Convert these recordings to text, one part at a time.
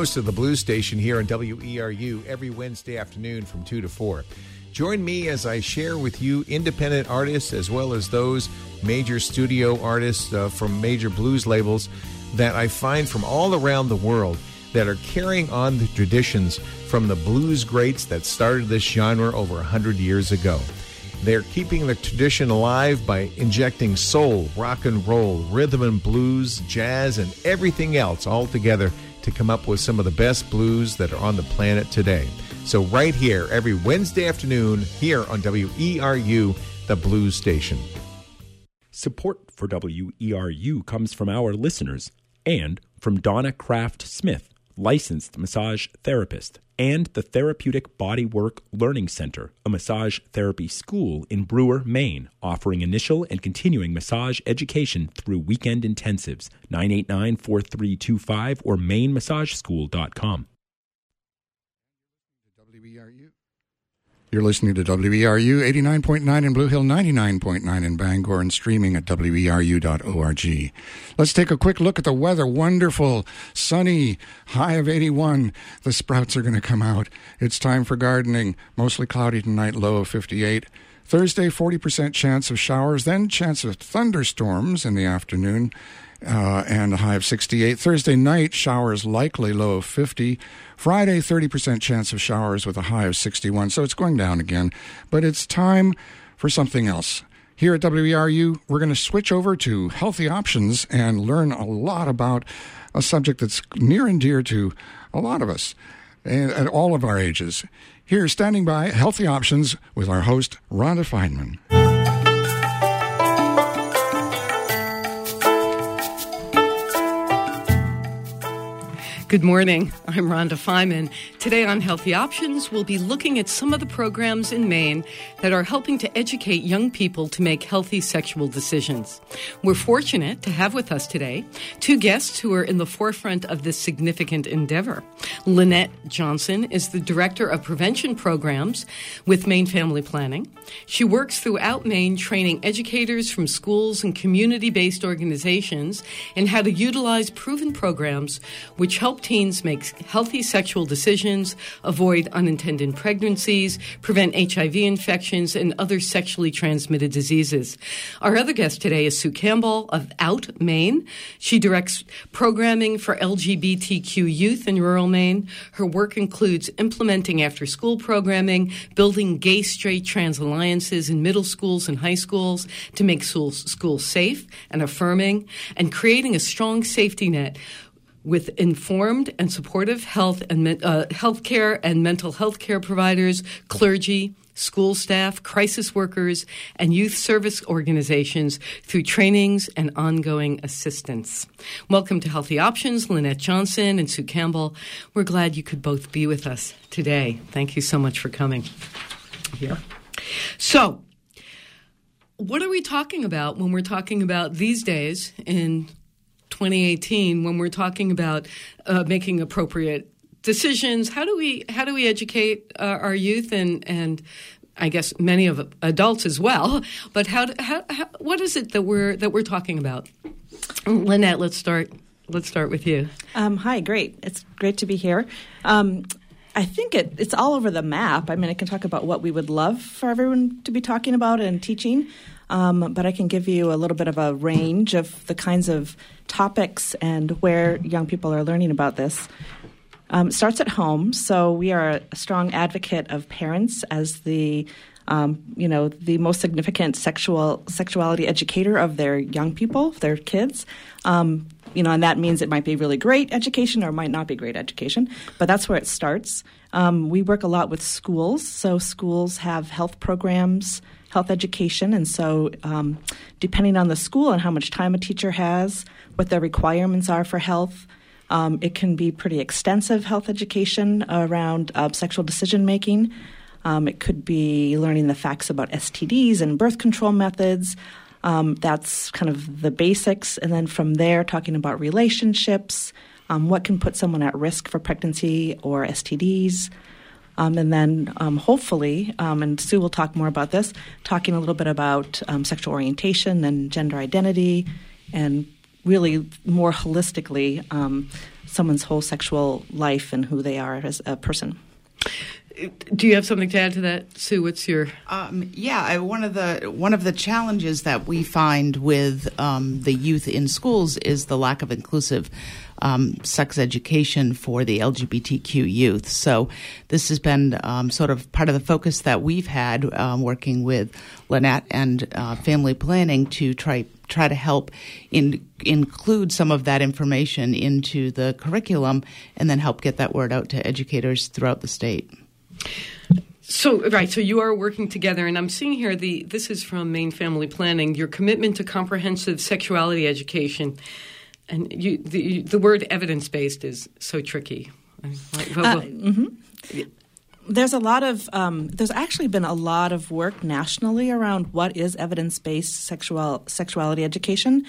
Host of the Blues Station here on WERU every Wednesday afternoon from 2 to 4. Join me as I share with you independent artists as well as those major studio artists uh, from major blues labels that I find from all around the world that are carrying on the traditions from the blues greats that started this genre over 100 years ago. They're keeping the tradition alive by injecting soul, rock and roll, rhythm and blues, jazz, and everything else all together to come up with some of the best blues that are on the planet today. So, right here, every Wednesday afternoon, here on WERU, the Blues Station. Support for WERU comes from our listeners and from Donna Kraft Smith, licensed massage therapist, and the Therapeutic Bodywork Learning Center, a massage therapy school in Brewer, Maine, offering initial and continuing massage education through weekend intensives. 989 4325 or mainemassageschool.com. You're listening to WERU 89.9 in Blue Hill, 99.9 in Bangor, and streaming at WERU.org. Let's take a quick look at the weather. Wonderful, sunny, high of 81. The sprouts are going to come out. It's time for gardening. Mostly cloudy tonight, low of 58. Thursday, 40% chance of showers, then chance of thunderstorms in the afternoon uh, and a high of 68. Thursday night, showers likely, low of 50. Friday, 30% chance of showers with a high of 61. So it's going down again. But it's time for something else. Here at WERU, we're going to switch over to healthy options and learn a lot about a subject that's near and dear to a lot of us at all of our ages. Here, standing by, Healthy Options with our host, Rhonda Feynman. Good morning. I'm Rhonda Feynman. Today on Healthy Options, we'll be looking at some of the programs in Maine that are helping to educate young people to make healthy sexual decisions. We're fortunate to have with us today two guests who are in the forefront of this significant endeavor. Lynette Johnson is the Director of Prevention Programs with Maine Family Planning. She works throughout Maine training educators from schools and community based organizations in how to utilize proven programs which help teens make healthy sexual decisions, avoid unintended pregnancies, prevent HIV infections, and other sexually transmitted diseases. Our other guest today is Sue Campbell of Out Maine. She directs programming for LGBTQ youth in rural Maine. Her work includes implementing after school programming, building gay, straight, trans alliances in middle schools and high schools to make schools, schools safe and affirming, and creating a strong safety net with informed and supportive health and uh, healthcare and mental health care providers, clergy, school staff, crisis workers, and youth service organizations through trainings and ongoing assistance. Welcome to Healthy Options, Lynette Johnson and Sue Campbell. We're glad you could both be with us today. Thank you so much for coming here. So, what are we talking about when we're talking about these days in 2018 when we're talking about uh, making appropriate decisions. How do we how do we educate uh, our youth and and I guess many of adults as well? But how, how, how what is it that we're that we're talking about? Lynette let's start let's start with you. Um, hi great. It's great to be here. Um, I think it, it's all over the map. I mean, I can talk about what we would love for everyone to be talking about and teaching, um, but I can give you a little bit of a range of the kinds of topics and where young people are learning about this. Um, starts at home, so we are a strong advocate of parents as the um, you know the most significant sexual sexuality educator of their young people, their kids. Um, you know, and that means it might be really great education or might not be great education, but that's where it starts. Um, we work a lot with schools, so schools have health programs, health education, and so um, depending on the school and how much time a teacher has, what their requirements are for health. Um, it can be pretty extensive health education around uh, sexual decision making. Um, it could be learning the facts about STDs and birth control methods. Um, that's kind of the basics. And then from there, talking about relationships, um, what can put someone at risk for pregnancy or STDs. Um, and then um, hopefully, um, and Sue will talk more about this, talking a little bit about um, sexual orientation and gender identity and really more holistically someone's whole sexual life and who they are as a person. Do you have something to add to that, Sue? What's your um, yeah? I, one of the one of the challenges that we find with um, the youth in schools is the lack of inclusive um, sex education for the LGBTQ youth. So this has been um, sort of part of the focus that we've had um, working with Lynette and uh, family planning to try try to help in, include some of that information into the curriculum and then help get that word out to educators throughout the state. So right, so you are working together, and I'm seeing here the this is from Maine Family Planning. Your commitment to comprehensive sexuality education, and you the, the word evidence based is so tricky. Uh, mm-hmm. There's a lot of um, there's actually been a lot of work nationally around what is evidence based sexual sexuality education,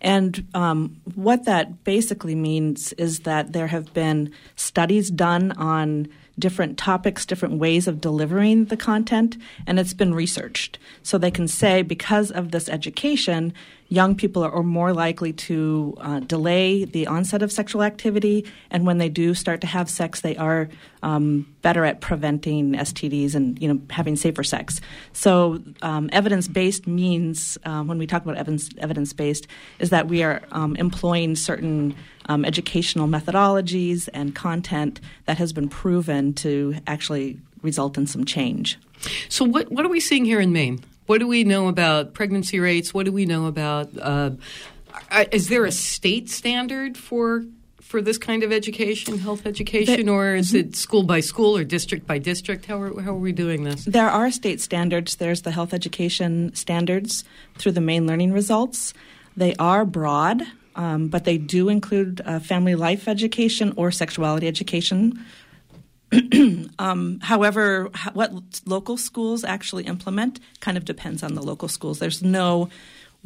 and um, what that basically means is that there have been studies done on different topics, different ways of delivering the content, and it's been researched. So they can say because of this education, young people are, more likely to uh, delay the onset of sexual activity, and when they do start to have sex, they are um, better at preventing STDs and you know having safer sex. So um, evidence based means um, when we talk about evidence evidence based is that we are um, employing certain um, educational methodologies and content that has been proven to actually result in some change. So what what are we seeing here in Maine? What do we know about pregnancy rates? What do we know about? Uh, is there a state standard for for this kind of education, health education, the, or is mm-hmm. it school by school or district by district? How are, how are we doing this? There are state standards. There's the health education standards through the Maine learning results. They are broad, um, but they do include uh, family life education or sexuality education um, however, what local schools actually implement kind of depends on the local schools. There's no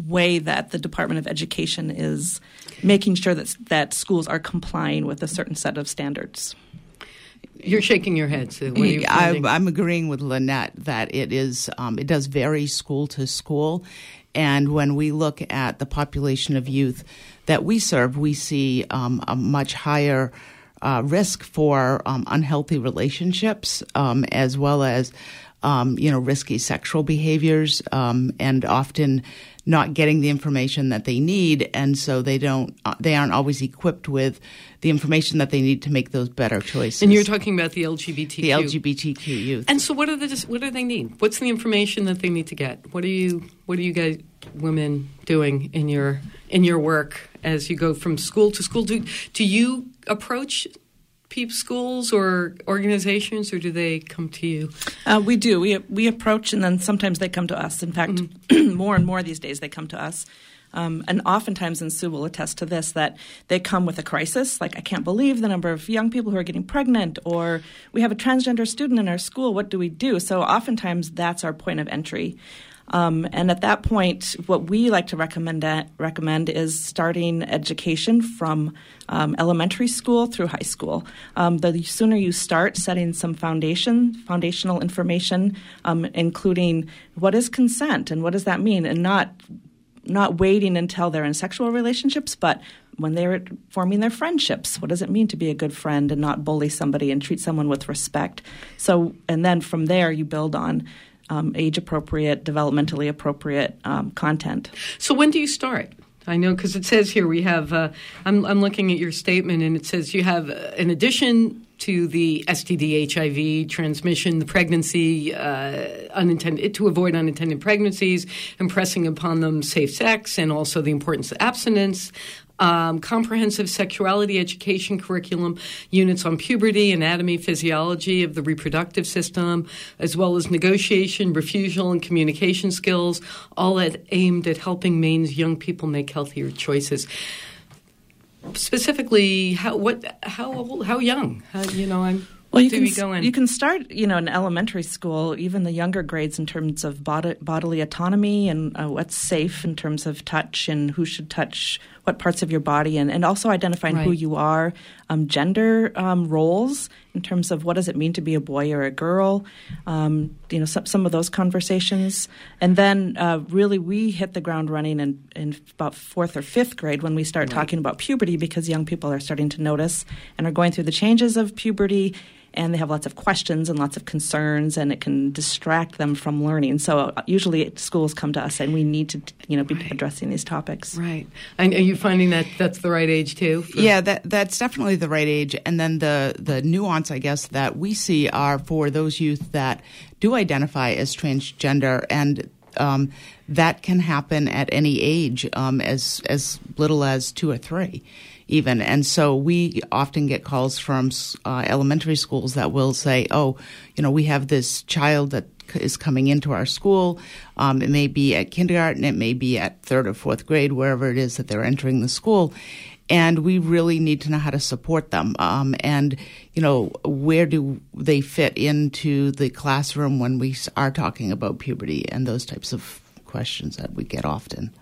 way that the Department of Education is making sure that that schools are complying with a certain set of standards. You're shaking your head. So I, am agreeing with Lynette that it is. Um, it does vary school to school, and when we look at the population of youth that we serve, we see um, a much higher uh, risk for um, unhealthy relationships um, as well as um, you know risky sexual behaviors um, and often not getting the information that they need and so they don't they aren't always equipped with the information that they need to make those better choices. And you're talking about the lgbtq the lgbtq youth. And so what are the what do they need? What's the information that they need to get? What are you what are you guys women doing in your in your work as you go from school to school? Do do you approach PEEP schools or organizations, or do they come to you? Uh, we do. We we approach, and then sometimes they come to us. In fact, mm-hmm. more and more these days they come to us. Um, and oftentimes, and Sue will attest to this, that they come with a crisis, like I can't believe the number of young people who are getting pregnant, or we have a transgender student in our school. What do we do? So oftentimes that's our point of entry. Um, and at that point, what we like to recommend recommend is starting education from um, elementary school through high school. Um, the sooner you start setting some foundation, foundational information, um, including what is consent and what does that mean, and not not waiting until they're in sexual relationships, but when they're forming their friendships. What does it mean to be a good friend and not bully somebody and treat someone with respect? So, and then from there, you build on um, age appropriate, developmentally appropriate um, content. So, when do you start? I know because it says here we have. Uh, I'm, I'm looking at your statement, and it says you have, uh, in addition to the STD, HIV transmission, the pregnancy, uh, unintended to avoid unintended pregnancies, impressing upon them safe sex, and also the importance of abstinence um, comprehensive sexuality education curriculum, units on puberty, anatomy, physiology of the reproductive system, as well as negotiation, refusal, and communication skills, all at, aimed at helping Maine's young people make healthier choices. Specifically, how what how old, how young? How, you know, I'm well, you can, you can start, you know, in elementary school, even the younger grades, in terms of bod- bodily autonomy and uh, what's safe in terms of touch and who should touch what parts of your body, and, and also identifying who you are, um, gender um, roles in terms of what does it mean to be a boy or a girl, um, you know, some, some of those conversations. And then uh, really we hit the ground running in, in about fourth or fifth grade when we start talking about puberty because young people are starting to notice and are going through the changes of puberty and they have lots of questions and lots of concerns and it can distract them from learning so uh, usually schools come to us and we need to you know be addressing these topics Right. And are you finding that that's the right age too? for- Yeah, that that's definitely the right age. And then the the nuance, I guess, that we see are for those youth that do identify as transgender, and um, that can happen at any age, um, as as little as two or three, even. And so we often get calls from uh, elementary schools that will say, "Oh, you know, we have this child that is coming into our school. Um, it may be at kindergarten, it may be at third or fourth grade, wherever it is that they're entering the school and we really need to know how to support them. Um, and you know, where do they fit into the classroom when we are talking about puberty and those types of questions that we get often.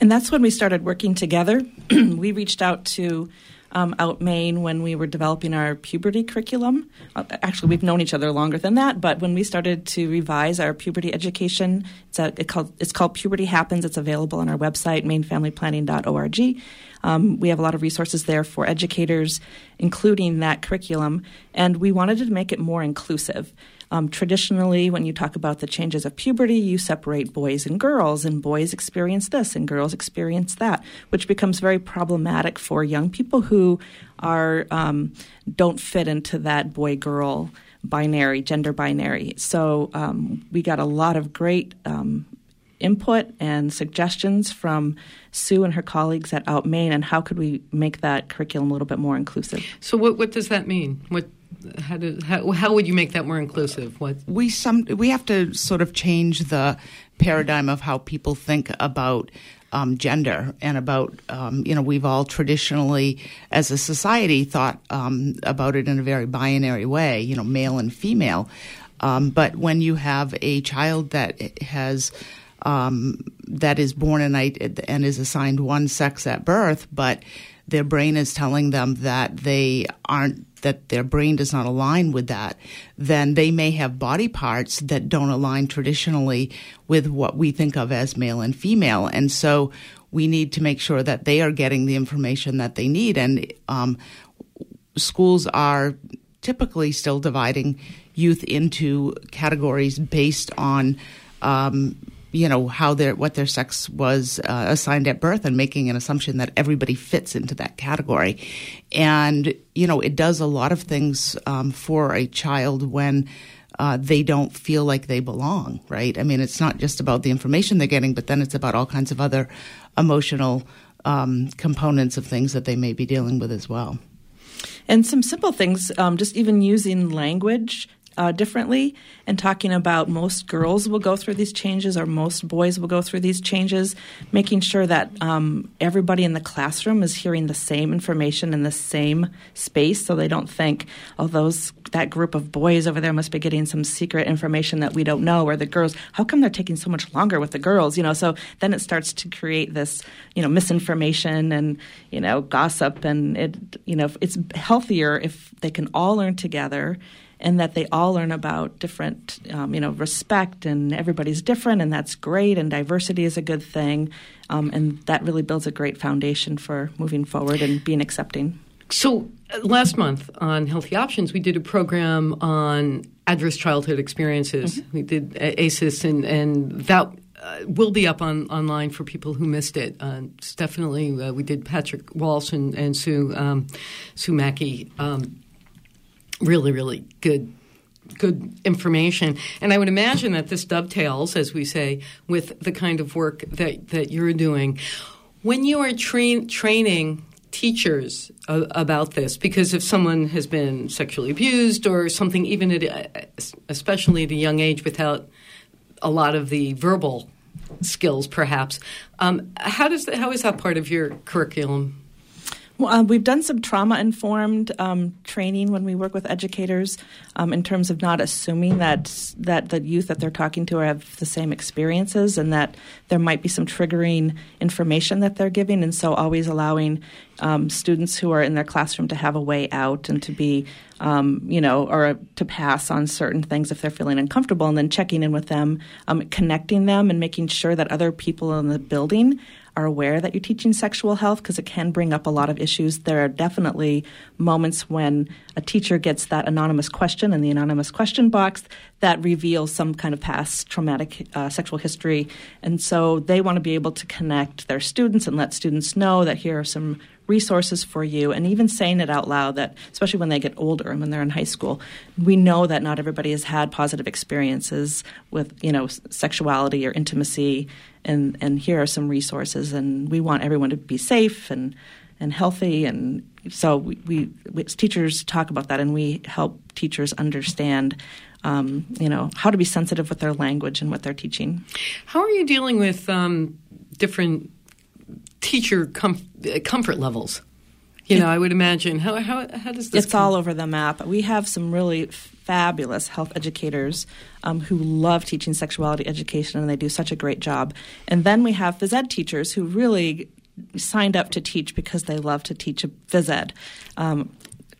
And that's when we started working together. we reached out to um, Out Maine when we were developing our puberty curriculum. Uh, actually, we've known each other longer than that, but when we started to revise our puberty education, it's, a, it called, it's called Puberty Happens. It's available on our website, mainefamilyplanning.org. Um, we have a lot of resources there for educators, including that curriculum, and we wanted to make it more inclusive. Um, traditionally, when you talk about the changes of puberty, you separate boys and girls, and boys experience this and girls experience that, which becomes very problematic for young people who are um, don't fit into that boy girl binary, gender binary. So um, we got a lot of great um, input and suggestions from Sue and her colleagues at Out Maine, and how could we make that curriculum a little bit more inclusive? So what what does that mean? What how do how, how would you make that more inclusive? What we some we have to sort of change the paradigm of how people think about um, gender and about um, you know we've all traditionally as a society thought um, about it in a very binary way you know male and female um, but when you have a child that has um, that is born and, I, and is assigned one sex at birth, but their brain is telling them that they aren't that their brain does not align with that, then they may have body parts that don't align traditionally with what we think of as male and female. And so we need to make sure that they are getting the information that they need. And um, schools are typically still dividing youth into categories based on um, you know how their what their sex was uh, assigned at birth and making an assumption that everybody fits into that category. And you know it does a lot of things um, for a child when uh, they don't feel like they belong right? I mean it's not just about the information they're getting but then it's about all kinds of other emotional um, components of things that they may be dealing with as well. And some simple things, um, just even using language uh, differently and talking about most girls will go through these changes or most boys will go through these changes, making sure that um, everybody in the classroom is hearing the same information in the same space so they don't think, oh, those that group of boys over there must be getting some secret information that we don't know or the girls how come they're taking so much longer with the girls you know? So then it starts to create this you know misinformation and you know gossip and it you know it's healthier if they can all learn together and that they all learn about different, um, you know, respect and everybody's different, and that's great, and diversity is a good thing, um, and that really builds a great foundation for moving forward and being accepting. So uh, last month on Healthy Options, we did a program on adverse childhood experiences. Mm-hmm. We did ACEs, and and that. Uh, will be up on online for people who missed it. Uh, it's definitely, uh, we did Patrick Walsh and, and Sue um, Sue Mackey. Um, really, really good good information. And I would imagine that this dovetails, as we say, with the kind of work that, that you're doing. When you are train, training teachers uh, about this, because if someone has been sexually abused or something, even at, especially at a young age without a lot of the verbal skills, perhaps, um, how does that, how is that part of your curriculum? Uh, we've done some trauma informed um, training when we work with educators um, in terms of not assuming that that the youth that they're talking to have the same experiences and that there might be some triggering information that they're giving, and so always allowing um, students who are in their classroom to have a way out and to be, um, you know, or to pass on certain things if they're feeling uncomfortable, and then checking in with them, um, connecting them, and making sure that other people in the building are aware that you're teaching sexual health because it can bring up a lot of issues. There are definitely moments when a teacher gets that anonymous question in the anonymous question box that reveals some kind of past traumatic uh, sexual history. And so they want to be able to connect their students and let students know that here are some resources for you and even saying it out loud that especially when they get older and when they're in high school we know that not everybody has had positive experiences with you know sexuality or intimacy and and here are some resources and we want everyone to be safe and and healthy and so we, we, we teachers talk about that and we help teachers understand um, you know how to be sensitive with their language and what they're teaching. How are you dealing with um, different teacher com- comfort levels you know, I would imagine. How, how, how does this? It's come? all over the map. We have some really fabulous health educators um, who love teaching sexuality education, and they do such a great job. And then we have phys ed teachers who really signed up to teach because they love to teach phys ed. Um,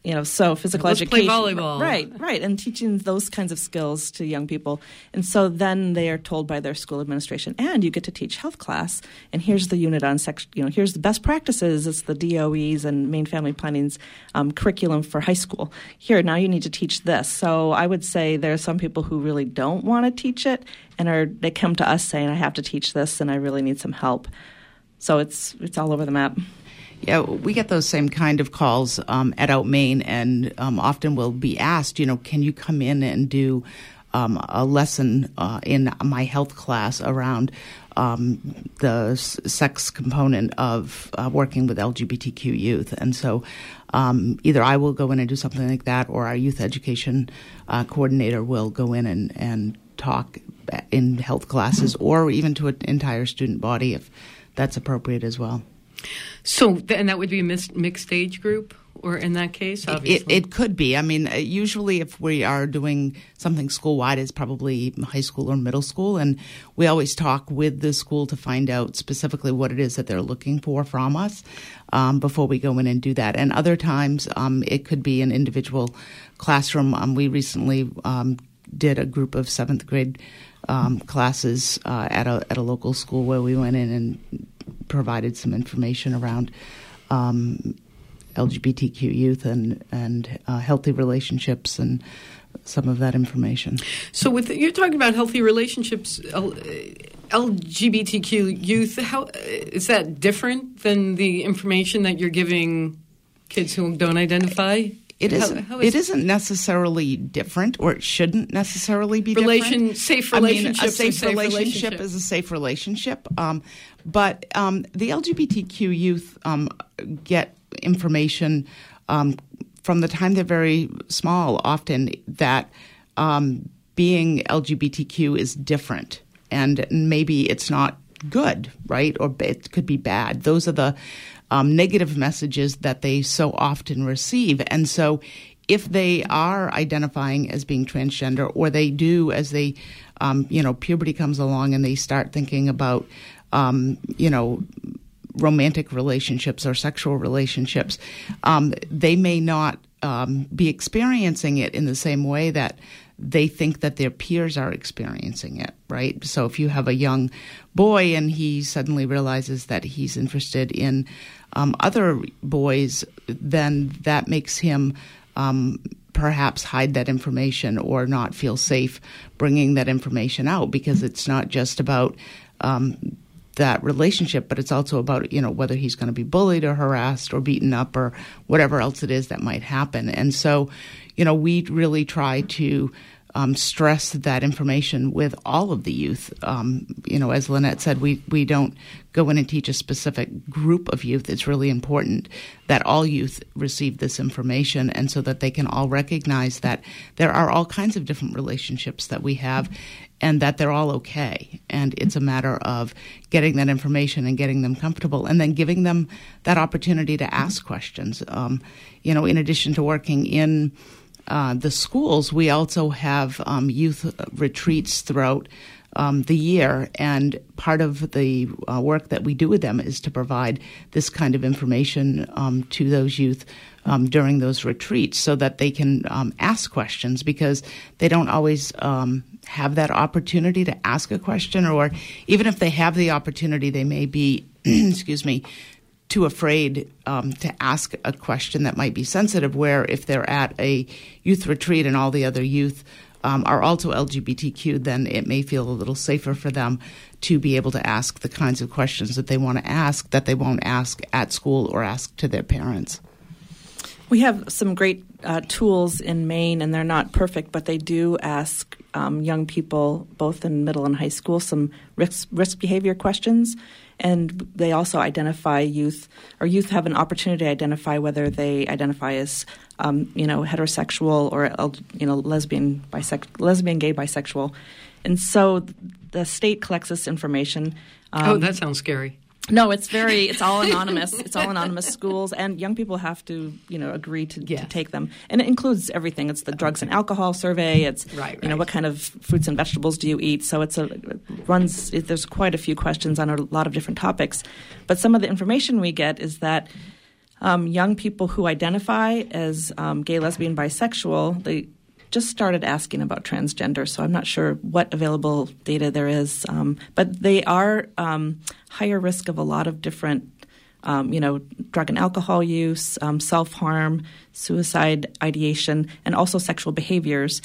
you know, so physical Let's education, play volleyball, right, right, and teaching those kinds of skills to young people, and so then they are told by their school administration, and you get to teach health class, and here's the unit on sex, you know, here's the best practices, it's the DOE's and Maine Family Planning's um, curriculum for high school. Here, now you need to teach this. So I would say there are some people who really don't want to teach it, and are they come to us saying, I have to teach this, and I really need some help. So it's it's all over the map. Yeah, we get those same kind of calls um, at Out Maine, and um, often we'll be asked, you know, can you come in and do um, a lesson uh, in my health class around um, the sex component of uh, working with LGBTQ youth. And so um, either I will go in and do something like that, or our youth education uh, coordinator will go in and, and talk in health classes, or even to an entire student body if that's appropriate as well. So, and that would be a mixed age group? or in that case, obviously? It, it could be. I mean, uh, usually if we are doing something school wide, it's probably high school or middle school. And we always talk with the school to find out specifically what it is that they're looking for from us um, before we go in and do that. And other times um, it could be an individual classroom. Um, we recently um, did a group of seventh grade um, classes uh, at a at a local school where we went in and provided some information around um, LGBTQ youth and and uh, healthy relationships and some of that information. So, with you're talking about healthy relationships, LGBTQ youth, how is that different than the information that you're giving kids who don't identify? It isn't. How, how is it isn't necessarily different, or it shouldn't necessarily be relation different. safe relationship. I mean, a safe, safe relationship, relationship, is a safe relationship. Um, but um, the LGBTQ youth um, get information um, from the time they're very small. Often that um, being LGBTQ is different, and maybe it's not good, right? Or it could be bad. Those are the um, negative messages that they so often receive. And so, if they are identifying as being transgender, or they do as they, um, you know, puberty comes along and they start thinking about, um, you know, romantic relationships or sexual relationships, um, they may not um, be experiencing it in the same way that they think that their peers are experiencing it, right? So if you have a young boy and he suddenly realizes that he's interested in um, other boys, then that makes him um, perhaps hide that information or not feel safe bringing that information out because it's not just about um, that relationship, but it's also about you know whether he's going to be bullied or harassed or beaten up or whatever else it is that might happen. And so, you know, we really try to um, stress that information with all of the youth. Um, you know, as Lynette said, we, we don't go in and teach a specific group of youth. It's really important that all youth receive this information and so that they can all recognize that there are all kinds of different relationships that we have and that they're all okay. And it's a matter of getting that information and getting them comfortable, and then giving them that opportunity to ask questions. Um, you know, in addition to working in uh, the schools, we also have um, youth retreats throughout um, the year, and part of the uh, work that we do with them is to provide this kind of information um, to those youth um, during those retreats so that they can um, ask questions because they don't always um, have that opportunity to ask a question, or even if they have the opportunity, they may be, excuse me, too afraid um, to ask a question that might be sensitive. Where if they're at a youth retreat and all the other youth um, are also LGBTQ, then it may feel a little safer for them to be able to ask the kinds of questions that they want to ask that they won't ask at school or ask to their parents. We have some great uh, tools in Maine, and they're not perfect, but they do ask um, young people, both in middle and high school, some risk, risk behavior questions. And they also identify youth, or youth have an opportunity to identify whether they identify as, um, you know, heterosexual or, you know, lesbian, bisex- lesbian, gay, bisexual. And so the state collects this information. Um, oh, that sounds scary. No, it's very. It's all anonymous. it's all anonymous schools, and young people have to, you know, agree to, yes. to take them, and it includes everything. It's the drugs and alcohol survey. It's right, right. you know what kind of fruits and vegetables do you eat. So it's a it runs. It, there's quite a few questions on a lot of different topics, but some of the information we get is that um, young people who identify as um, gay, lesbian, bisexual, they just started asking about transgender, so I'm not sure what available data there is. Um, but they are um, higher risk of a lot of different, um, you know, drug and alcohol use, um, self harm, suicide ideation, and also sexual behaviors.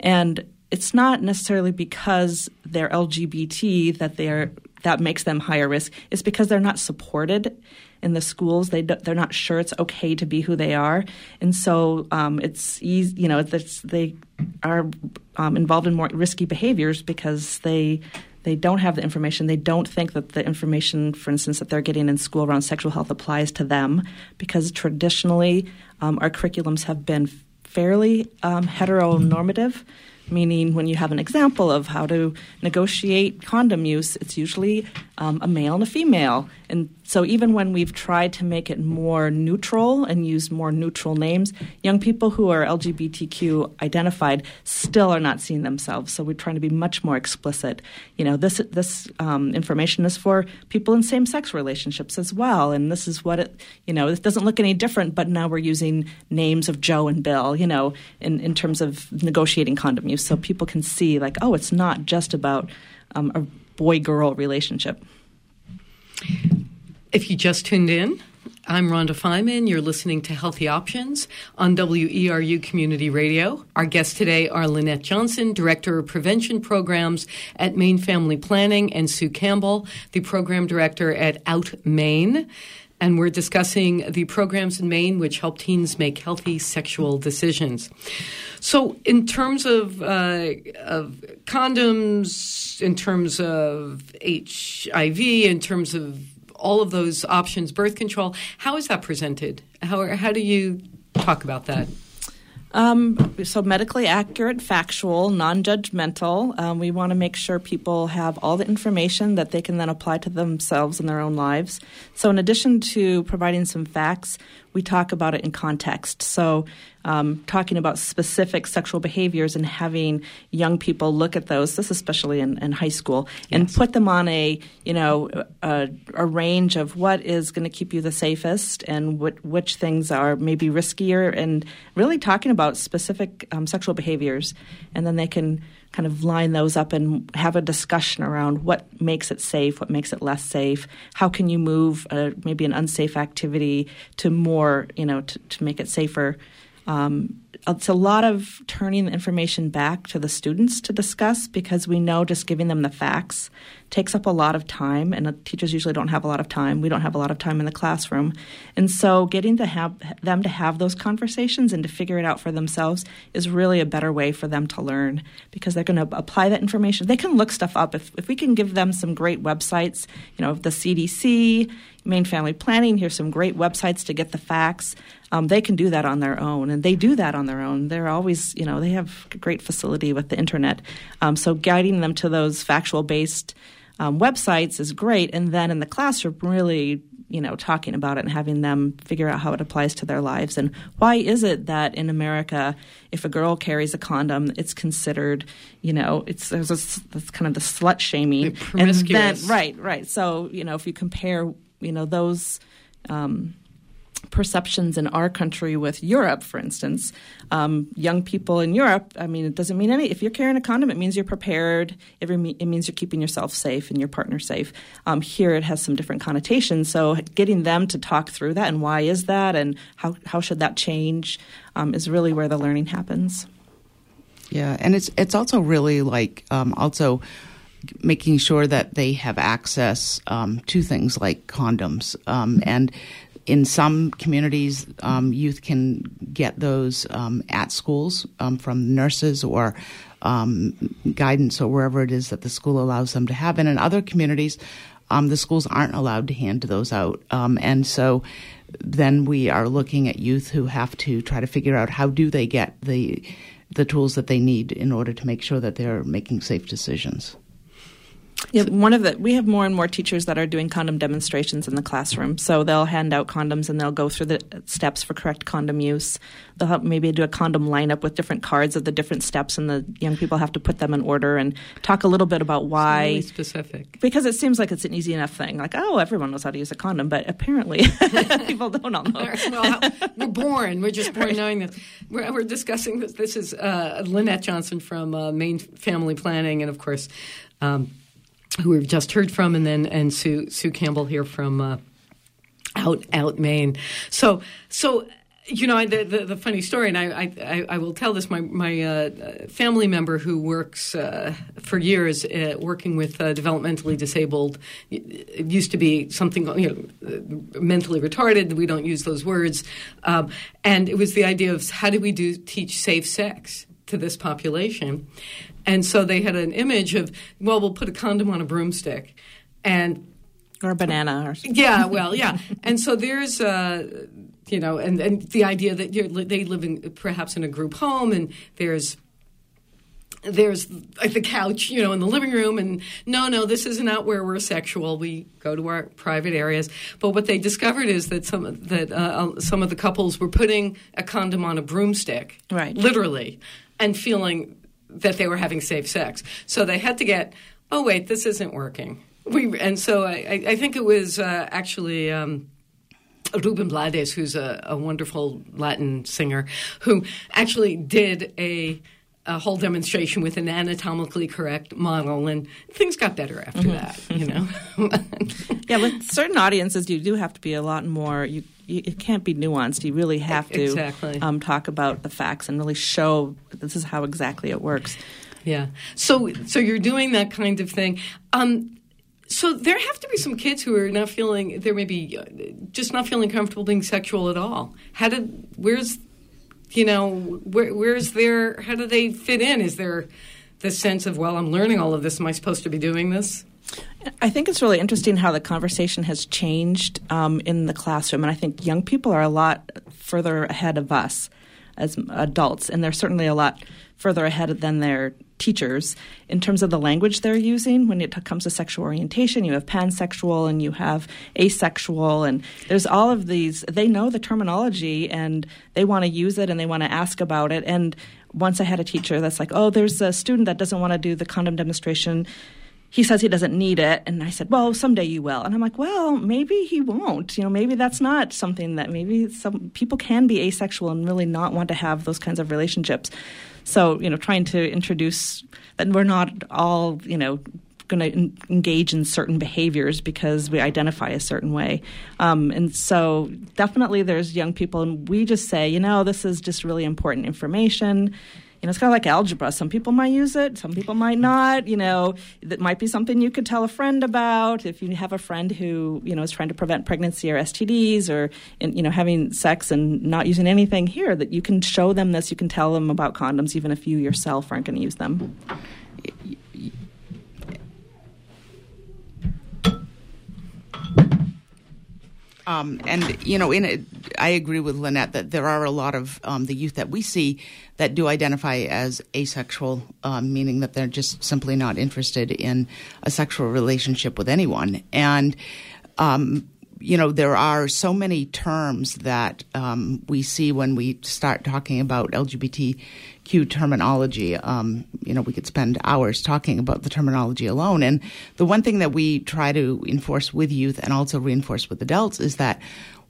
And it's not necessarily because they're LGBT that they're that makes them higher risk. It's because they're not supported in the schools. They they're not sure it's okay to be who they are, and so um, it's easy. You know, they are um, involved in more risky behaviors because they they don't have the information. They don't think that the information, for instance, that they're getting in school around sexual health applies to them because traditionally um, our curriculums have been fairly um, heteronormative meaning when you have an example of how to negotiate condom use, it's usually um, a male and a female. And so even when we've tried to make it more neutral and use more neutral names, young people who are LGBTQ identified still are not seeing themselves. So we're trying to be much more explicit. You know, this this um, information is for people in same sex relationships as well, and this is what it. You know, it doesn't look any different, but now we're using names of Joe and Bill. You know, in in terms of negotiating condom use, so people can see like, oh, it's not just about um, a boy girl relationship. If you just tuned in, I'm Rhonda Feiman. You're listening to Healthy Options on WERU Community Radio. Our guests today are Lynette Johnson, Director of Prevention Programs at Maine Family Planning, and Sue Campbell, the Program Director at Out Maine. And we're discussing the programs in Maine which help teens make healthy sexual decisions. So, in terms of, uh, of condoms, in terms of HIV, in terms of all of those options, birth control. How is that presented? How, how do you talk about that? Um, so medically accurate, factual, non-judgmental. Um, we want to make sure people have all the information that they can then apply to themselves in their own lives. So in addition to providing some facts, we talk about it in context. So, um, talking about specific sexual behaviors and having young people look at those, this especially in, in high school, and put them on a you know a, a range of what is going to keep you the safest and what, which things are maybe riskier, and really talking about specific um, sexual behaviors, and then they can kind of line those up and have a discussion around what makes it safe, what makes it less safe, how can you move uh, maybe an unsafe activity to more, you know, to, to make it safer. Um, it's a lot of turning the information back to the students to discuss because we know just giving them the facts takes up a lot of time, and teachers usually don't have a lot of time. We don't have a lot of time in the classroom, and so getting to have them to have those conversations and to figure it out for themselves is really a better way for them to learn because they're going to apply that information. They can look stuff up if if we can give them some great websites, you know, the CDC, Maine Family Planning. Here's some great websites to get the facts. Um, they can do that on their own, and they do that on their own. They're always, you know, they have great facility with the internet. Um, so guiding them to those factual based um, websites is great, and then in the classroom, really you know, talking about it and having them figure out how it applies to their lives. And why is it that in America, if a girl carries a condom, it's considered, you know, it's there's this, this kind of the slut shaming, the and then right, right. So you know, if you compare, you know, those. Um, perceptions in our country with Europe, for instance. Um, young people in Europe, I mean, it doesn't mean any. If you're carrying a condom, it means you're prepared. It, re- it means you're keeping yourself safe and your partner safe. Um, here, it has some different connotations. So, getting them to talk through that and why is that and how how should that change um, is really where the learning happens. Yeah, and it's it's also really like um, also making sure that they have access um, to things like condoms. Um, and in some communities, um, youth can get those um, at schools um, from nurses or um, guidance or wherever it is that the school allows them to have. And in other communities, um, the schools aren't allowed to hand those out. Um, and so then we are looking at youth who have to try to figure out how do they get the the tools that they need in order to make sure that they're making safe decisions. Yeah, one of the we have more and more teachers that are doing condom demonstrations in the classroom. So they'll hand out condoms and they'll go through the steps for correct condom use. They'll have maybe do a condom lineup with different cards of the different steps, and the young people have to put them in order and talk a little bit about why. Really specific. Because it seems like it's an easy enough thing, like oh, everyone knows how to use a condom, but apparently people don't all know. well, we're born. We're just born right. knowing this. We're, we're, discussing this. This is uh, Lynette Johnson from uh, Maine Family Planning, and of course. Um, who we've just heard from, and then and Sue Sue Campbell here from uh, out out Maine. So so you know the, the, the funny story, and I, I, I will tell this. My my uh, family member who works uh, for years uh, working with uh, developmentally disabled it used to be something you know mentally retarded. We don't use those words, um, and it was the idea of how do we do teach safe sex to this population, and so they had an image of, well, we'll put a condom on a broomstick. And or a banana or something. Yeah, well, yeah. and so there's, uh, you know, and, and the idea that they live in perhaps in a group home and there's there's like the couch, you know, in the living room, and no, no, this isn't out where we're sexual. We go to our private areas. But what they discovered is that some that uh, uh some of the couples were putting a condom on a broomstick, right, literally, and feeling that they were having safe sex. So they had to get, oh, wait, this isn't working. We, and so I, I think it was uh, actually. Um, Ruben Blades, who's a, a, wonderful Latin singer, who actually did a, a, whole demonstration with an anatomically correct model, and things got better after mm-hmm. that. You know, yeah. With certain audiences, you do have to be a lot more. You you, it can't be nuanced. You really have to exactly. um, talk about the facts and really show this is how exactly it works. Yeah. So so you're doing that kind of thing. Um, so there have to be some kids who are not feeling they're maybe uh, just not feeling comfortable being sexual at all. How did where's you know where, where's their how do they fit in? Is there the sense of well I'm learning all of this? Am I supposed to be doing this? I think it's really interesting how the conversation has changed um, in the classroom, and I think young people are a lot further ahead of us as adults, and they're certainly a lot further ahead than their teachers in terms of the language they're using when it comes to sexual orientation. You have pansexual and you have asexual, and there's all of these. They know the terminology and they want to use it and they want to ask about it. And once I had a teacher that's like, oh, there's a student that doesn't want to do the condom demonstration he says he doesn't need it and i said well someday you will and i'm like well maybe he won't you know maybe that's not something that maybe some people can be asexual and really not want to have those kinds of relationships so you know trying to introduce that we're not all you know going to engage in certain behaviors because we identify a certain way. Um, and so, definitely, there's young people, and we just say, you know, this is just really important information you know, it's kind of like algebra. Some people might use it, some people might not. You know, that might be something you could tell a friend about if you have a friend who you know is trying to prevent pregnancy or STDs or you know having sex and not using anything here. That you can show them this, you can tell them about condoms, even if you yourself aren't going to use them. Um, and you know, in it, I agree with Lynette that there are a lot of um, the youth that we see that do identify as asexual, um, meaning that they're just simply not interested in a sexual relationship with anyone. And um, you know, there are so many terms that um, we see when we start talking about LGBTQ terminology. Um, you know, we could spend hours talking about the terminology alone. And the one thing that we try to enforce with youth and also reinforce with adults is that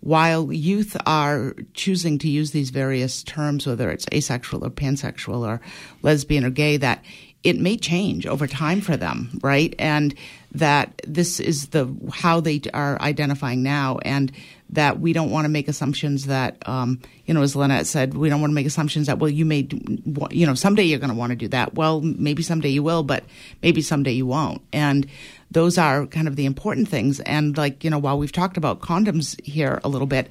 while youth are choosing to use these various terms, whether it's asexual or pansexual or lesbian or gay, that it may change over time for them, right? And that this is the how they are identifying now, and that we don't want to make assumptions that, um, you know, as Lynette said, we don't want to make assumptions that, well, you may, do, you know, someday you're going to want to do that. Well, maybe someday you will, but maybe someday you won't. And those are kind of the important things. And like, you know, while we've talked about condoms here a little bit,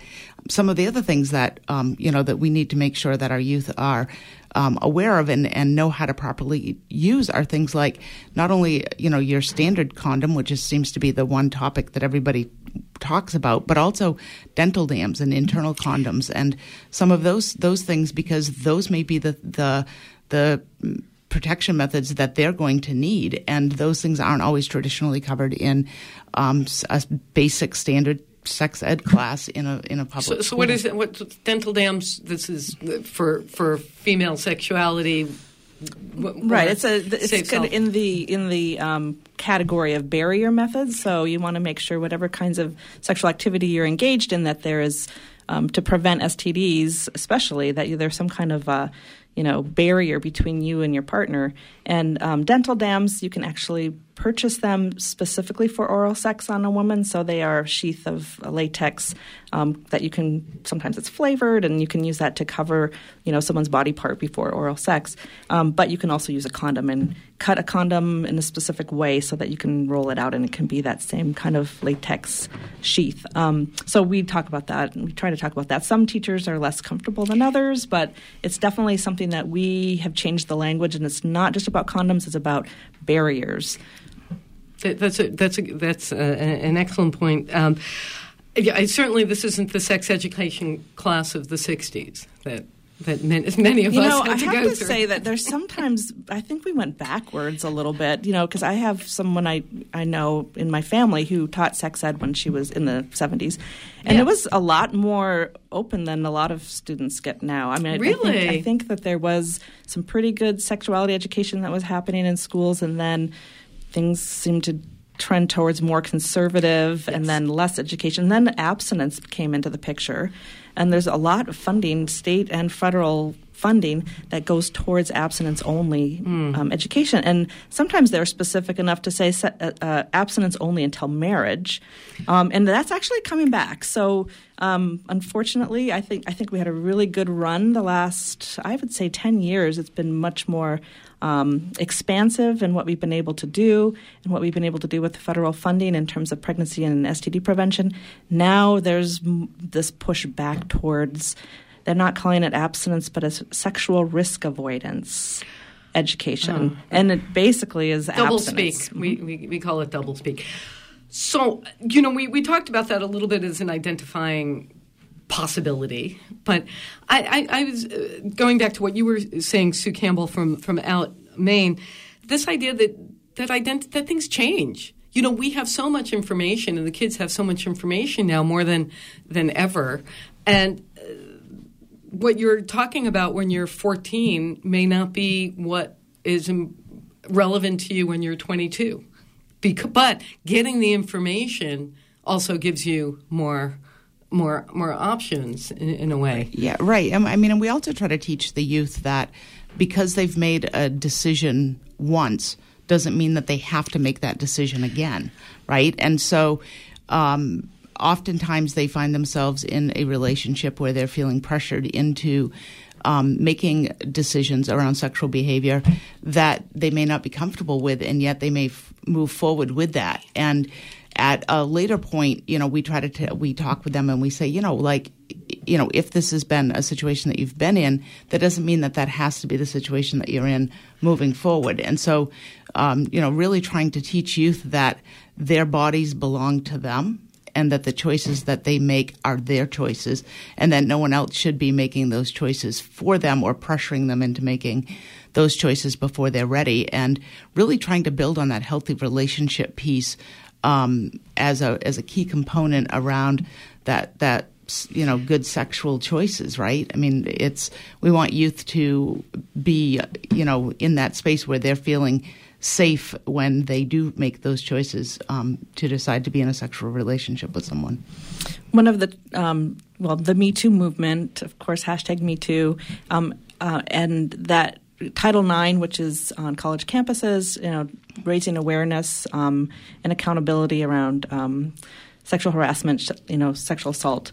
some of the other things that, um, you know, that we need to make sure that our youth are um, aware of and, and know how to properly use are things like not only, you know, your standard condom, which is, seems to be the one topic that everybody talks about, but also dental dams and internal condoms and some of those, those things, because those may be the, the, the, protection methods that they're going to need, and those things aren't always traditionally covered in um, a basic standard sex ed class in a in a public. So, so what is it? What dental dams? This is for for female sexuality. What, right. It's a it's in the in the um, category of barrier methods. So you want to make sure whatever kinds of sexual activity you're engaged in that there is um, to prevent STDs, especially that there's some kind of uh, you know barrier between you and your partner. And um, dental dams, you can actually purchase them specifically for oral sex on a woman. So they are a sheath of latex um, that you can. Sometimes it's flavored, and you can use that to cover you know someone's body part before oral sex. Um, but you can also use a condom and cut a condom in a specific way so that you can roll it out, and it can be that same kind of latex sheath. Um, so we talk about that, and we try to talk about that. Some teachers are less comfortable than others, but it's definitely something that we have changed the language, and it's not just about condoms; it's about barriers. That's a, that's a, that's a, an excellent point. Um, yeah, I, certainly this isn't the sex education class of the '60s that that many, many of you us know, had to I have go to through. say that there's sometimes I think we went backwards a little bit, you know, because I have someone I I know in my family who taught sex ed when she was in the 70s, and it was a lot more open than a lot of students get now. I mean, I, I Really? think, I think that there was some pretty good sexuality education that was happening in schools, and then things seemed to trend towards more conservative and then less education. And then abstinence came into the picture. And there's a lot of funding, state and federal funding, that goes towards abstinence only um, education. And sometimes they're specific enough to say uh, uh, abstinence only until marriage. Um, and that's actually coming back. So um, unfortunately, I think I think we had a really good run the last, I would say, ten years. It's been much more um, expansive in what we've been able to do and what we've been able to do with the federal funding in terms of pregnancy and STD prevention. Now there's m- this push back towards. They're not calling it abstinence, but as sexual risk avoidance education, and it basically is double abstinence. speak. We, we we call it double speak. So you know, we we talked about that a little bit as an identifying possibility, but I I, I was uh, going back to what you were saying, Sue Campbell from from out Maine. This idea that that ident- that things change. You know, we have so much information, and the kids have so much information now more than than ever, and what you're talking about when you're 14 may not be what is relevant to you when you're 22. Bec- but getting the information also gives you more more more options in, in a way. Yeah, right. Um, I mean, and we also try to teach the youth that because they've made a decision once doesn't mean that they have to make that decision again, right? And so, um, oftentimes they find themselves in a relationship where they're feeling pressured into um, making decisions around sexual behavior that they may not be comfortable with, and yet they may f- move forward with that. And at a later point, you know, we try to t- we talk with them and we say, you know, like, you know, if this has been a situation that you've been in, that doesn't mean that that has to be the situation that you're in moving forward. And so, um, you know, really trying to teach youth that their bodies belong to them and that the choices that they make are their choices and that no one else should be making those choices for them or pressuring them into making those choices before they're ready and really trying to build on that healthy relationship piece um, as a as a key component around that that you know good sexual choices right? I mean it's we want youth to be you know in that space where they're feeling safe when they do make those choices um, to decide to be in a sexual relationship with someone one of the um, well the me too movement of course hashtag me too um, uh, and that Title IX, which is on college campuses, you know, raising awareness um, and accountability around um, sexual harassment, you know, sexual assault.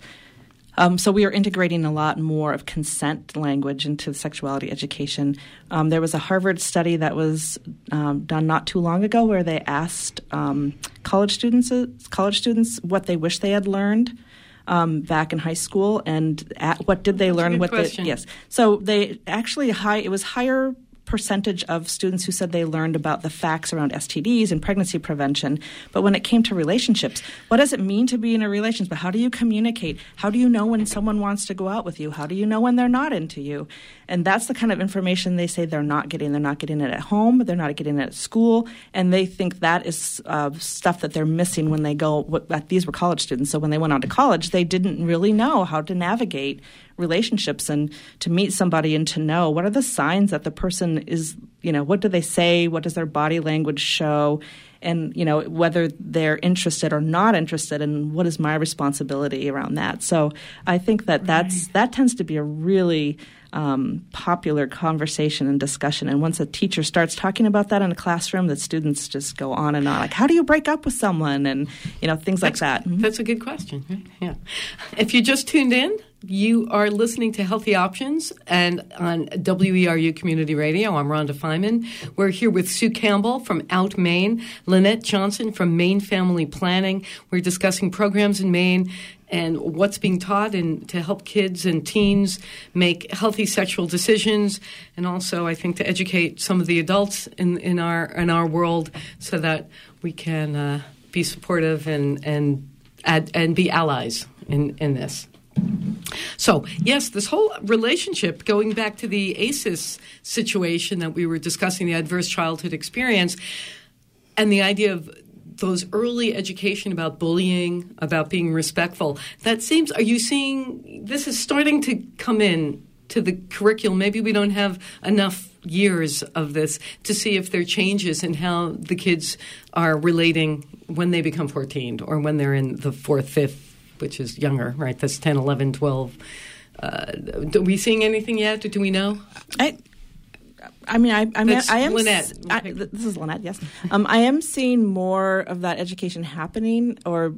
Um, so we are integrating a lot more of consent language into sexuality education. Um, there was a Harvard study that was um, done not too long ago where they asked um, college students college students what they wish they had learned. Um, back in high school, and at, what did they That's learn? what they, yes, so they actually high. It was higher percentage of students who said they learned about the facts around STDs and pregnancy prevention. But when it came to relationships, what does it mean to be in a relationship? But how do you communicate? How do you know when someone wants to go out with you? How do you know when they're not into you? And that's the kind of information they say they're not getting. They're not getting it at home. They're not getting it at school. And they think that is uh, stuff that they're missing when they go. What, these were college students. So when they went on to college, they didn't really know how to navigate relationships and to meet somebody and to know what are the signs that the person is, you know, what do they say? What does their body language show? And, you know, whether they're interested or not interested and what is my responsibility around that. So I think that that's, that tends to be a really um, popular conversation and discussion. And once a teacher starts talking about that in a classroom, the students just go on and on. Like, how do you break up with someone? And, you know, things that's, like that. Mm-hmm. That's a good question. Right? Yeah. If you just tuned in, you are listening to Healthy Options and on WERU Community Radio. I'm Rhonda Feiman. We're here with Sue Campbell from Out Maine, Lynette Johnson from Maine Family Planning. We're discussing programs in Maine and what's being taught and to help kids and teens make healthy sexual decisions and also I think to educate some of the adults in, in our in our world so that we can uh, be supportive and and and be allies in, in this. So, yes, this whole relationship, going back to the ACEs situation that we were discussing, the adverse childhood experience, and the idea of those early education about bullying, about being respectful, that seems, are you seeing this is starting to come in to the curriculum? Maybe we don't have enough years of this to see if there are changes in how the kids are relating when they become 14 or when they're in the fourth, fifth, which is younger, right? That's 10, 11, 12. Uh, are we seeing anything yet? Do we know? I, I mean, I, I, mean, I am. Lynette. I, this is Lynette. Yes, um, I am seeing more of that education happening, or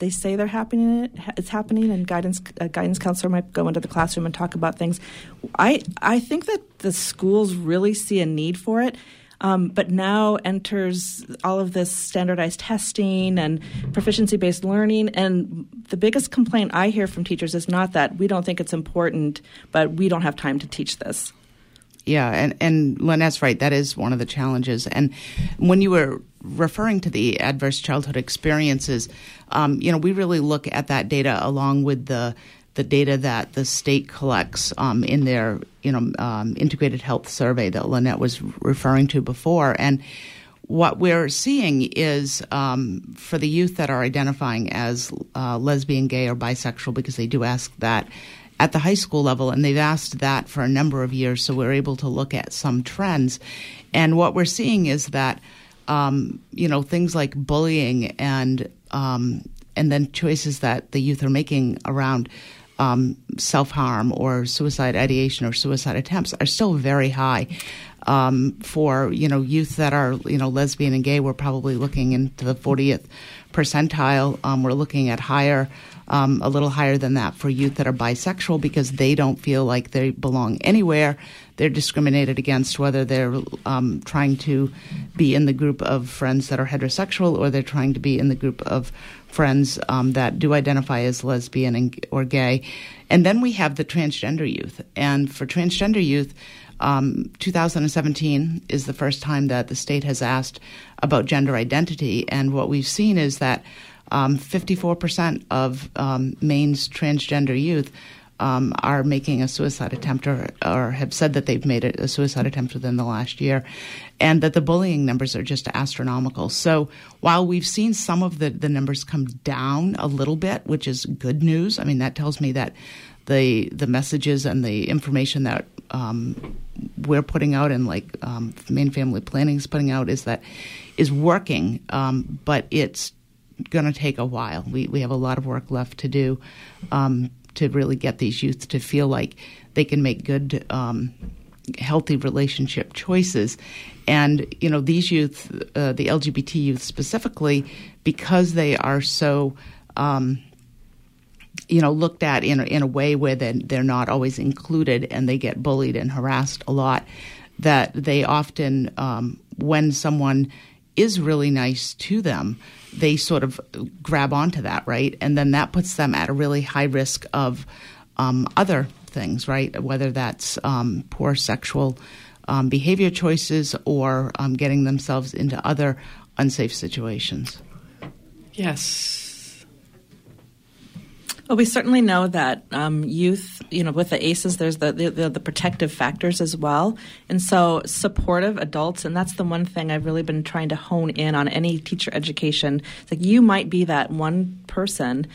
they say they're happening. It's happening, and guidance a guidance counselor might go into the classroom and talk about things. I I think that the schools really see a need for it. Um, but now enters all of this standardized testing and proficiency based learning. And the biggest complaint I hear from teachers is not that we don't think it's important, but we don't have time to teach this. Yeah, and, and Lynette's right. That is one of the challenges. And when you were referring to the adverse childhood experiences, um, you know, we really look at that data along with the the data that the state collects um, in their you know um, integrated health survey that Lynette was referring to before, and what we're seeing is um, for the youth that are identifying as uh, lesbian, gay, or bisexual, because they do ask that at the high school level, and they've asked that for a number of years, so we're able to look at some trends. And what we're seeing is that, um, you know, things like bullying and um, and then choices that the youth are making around um, self harm or suicide ideation or suicide attempts are still very high. Um, for you know youth that are you know lesbian and gay, we're probably looking into the 40th percentile. Um, we're looking at higher, um, a little higher than that for youth that are bisexual because they don't feel like they belong anywhere. They're discriminated against whether they're um, trying to be in the group of friends that are heterosexual or they're trying to be in the group of friends um, that do identify as lesbian and, or gay. And then we have the transgender youth. And for transgender youth, um, 2017 is the first time that the state has asked about gender identity. And what we've seen is that um, 54% of um, Maine's transgender youth um, are making a suicide attempt or, or have said that they've made a, suicide attempt within the last year, and that the bullying numbers are just astronomical. So while we've seen some of the, the numbers come down a little bit, which is good news, I mean, that tells me that the the messages and the information that um, we're putting out and like um, Maine Family Planning is putting out is that is working, um, but it's going to take a while. We we have a lot of work left to do um, to really get these youth to feel like they can make good, um, healthy relationship choices. And you know, these youth, uh, the LGBT youth specifically, because they are so. Um, you know, looked at in a, in a way where they're, they're not always included and they get bullied and harassed a lot. That they often, um, when someone is really nice to them, they sort of grab onto that, right? And then that puts them at a really high risk of um, other things, right? Whether that's um, poor sexual um, behavior choices or um, getting themselves into other unsafe situations. Yes. Well, we certainly know that um, youth, you know, with the ACEs, there's the, the, the protective factors as well, and so supportive adults, and that's the one thing I've really been trying to hone in on any teacher education. It's like you might be that one person